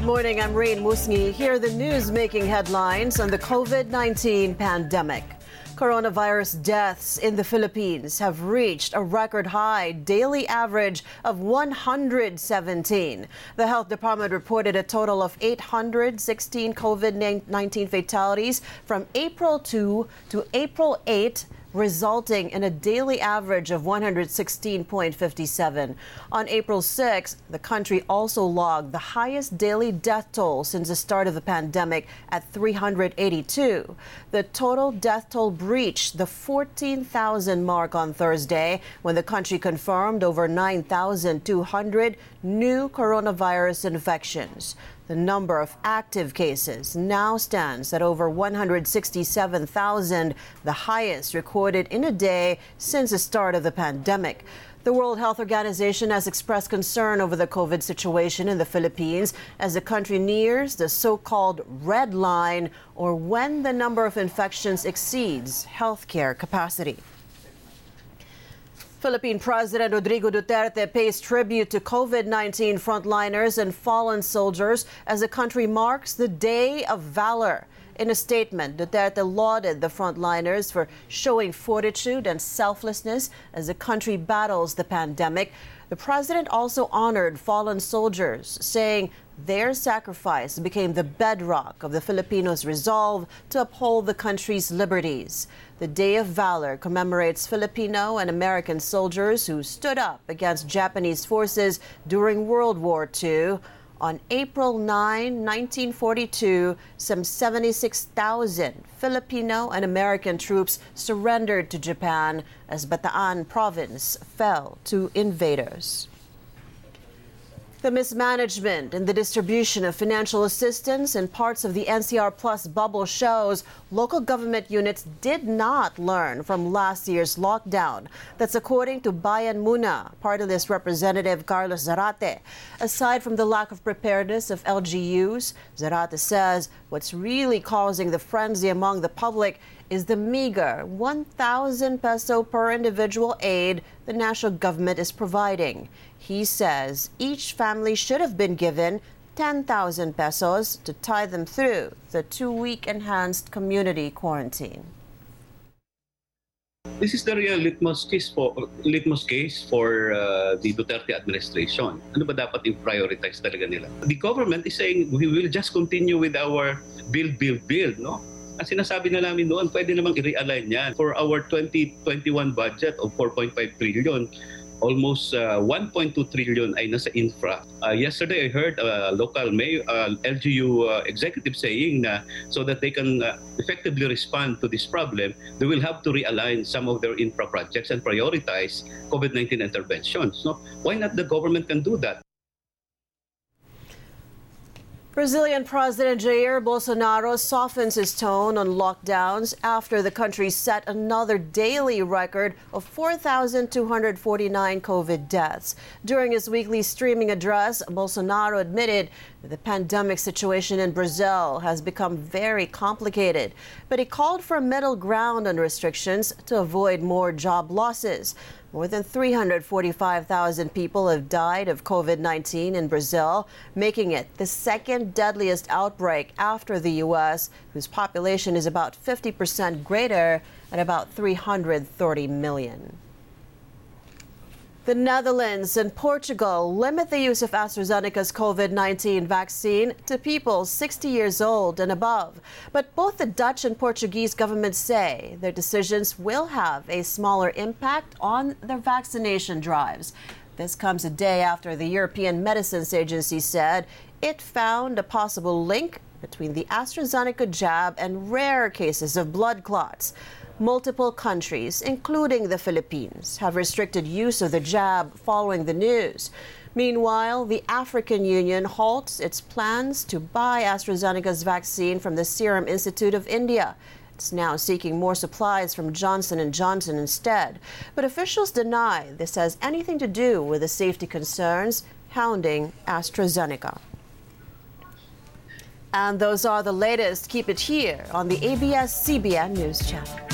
Good morning. I'm Rain Musngi. Here are the news making headlines on the COVID 19 pandemic. Coronavirus deaths in the Philippines have reached a record high daily average of 117. The health department reported a total of 816 COVID 19 fatalities from April 2 to April 8 resulting in a daily average of 116.57. On April 6, the country also logged the highest daily death toll since the start of the pandemic at 382. The total death toll breached the 14,000 mark on Thursday when the country confirmed over 9,200 new coronavirus infections. The number of active cases now stands at over 167,000, the highest recorded in a day since the start of the pandemic. The World Health Organization has expressed concern over the COVID situation in the Philippines as the country nears the so called red line or when the number of infections exceeds healthcare capacity. Philippine President Rodrigo Duterte pays tribute to COVID 19 frontliners and fallen soldiers as the country marks the Day of Valor. In a statement, Duterte lauded the frontliners for showing fortitude and selflessness as the country battles the pandemic. The president also honored fallen soldiers, saying their sacrifice became the bedrock of the Filipinos' resolve to uphold the country's liberties. The Day of Valor commemorates Filipino and American soldiers who stood up against Japanese forces during World War II. On April 9, 1942, some 76,000 Filipino and American troops surrendered to Japan as Bataan province fell to invaders. The mismanagement in the distribution of financial assistance in parts of the NCR Plus bubble shows local government units did not learn from last year's lockdown. That's according to Bayan Muna, Party List Representative Carlos Zarate. Aside from the lack of preparedness of LGUs, Zarate says what's really causing the frenzy among the public is the meager 1,000 peso per individual aid the national government is providing. He says each family should have been given 10,000 pesos to tie them through the two week enhanced community quarantine. This is the real litmus case for litmus case for uh, the Duterte administration. Ano ba dapat i-prioritize talaga nila? The government is saying we will just continue with our build, build, build, no? Ang sinasabi na namin noon, pwede namang i-realign yan. For our 2021 budget of 4.5 trillion, almost uh, 1.2 trillion ay nasa infra. Uh, yesterday, I heard a local may, uh, LGU uh, executive saying na so that they can uh, effectively respond to this problem, they will have to realign some of their infra projects and prioritize COVID-19 interventions. No? Why not the government can do that? Brazilian President Jair Bolsonaro softens his tone on lockdowns after the country set another daily record of 4,249 COVID deaths. During his weekly streaming address, Bolsonaro admitted the pandemic situation in Brazil has become very complicated, but he called for middle ground on restrictions to avoid more job losses. More than 345,000 people have died of COVID 19 in Brazil, making it the second deadliest outbreak after the U.S., whose population is about 50% greater at about 330 million. The Netherlands and Portugal limit the use of AstraZeneca's COVID 19 vaccine to people 60 years old and above. But both the Dutch and Portuguese governments say their decisions will have a smaller impact on their vaccination drives. This comes a day after the European Medicines Agency said it found a possible link between the AstraZeneca jab and rare cases of blood clots. Multiple countries, including the Philippines, have restricted use of the jab following the news. Meanwhile, the African Union halts its plans to buy AstraZeneca's vaccine from the Serum Institute of India. It's now seeking more supplies from Johnson & Johnson instead. But officials deny this has anything to do with the safety concerns hounding AstraZeneca. And those are the latest. Keep it here on the ABS CBN News Channel.